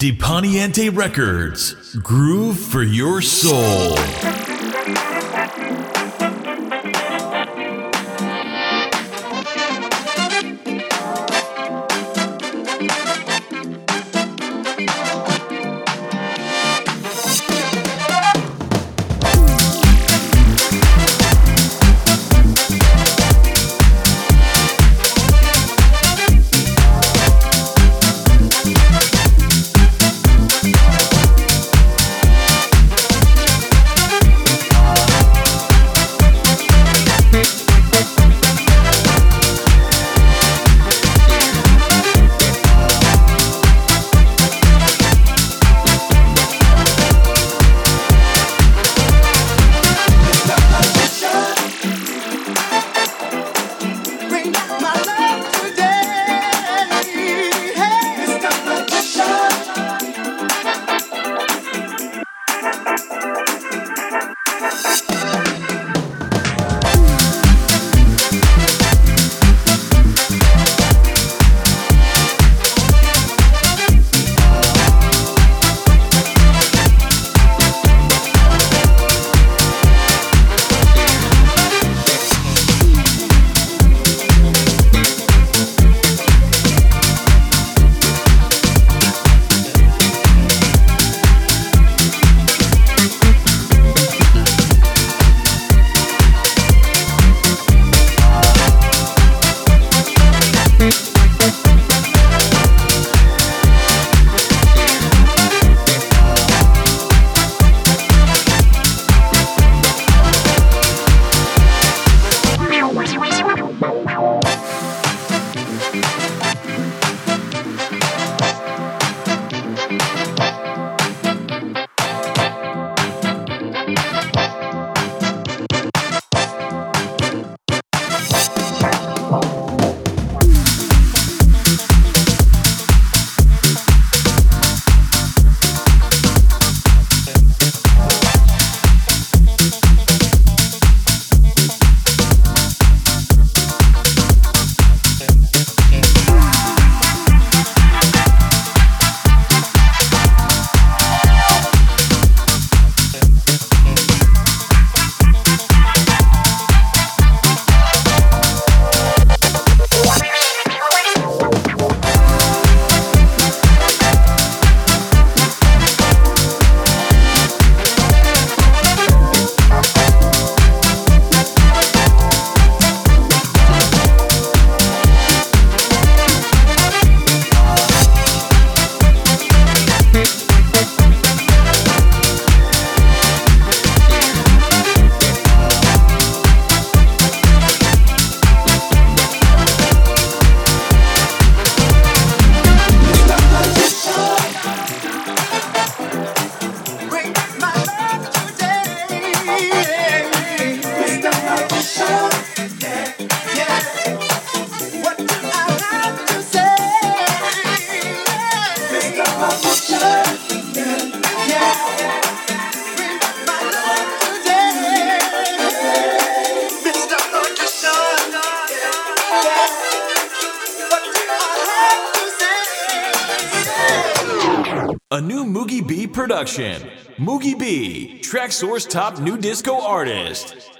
Deponiente Records, Groove for Your Soul. A new Moogie B production. Moogie B, Track Source top new disco artist.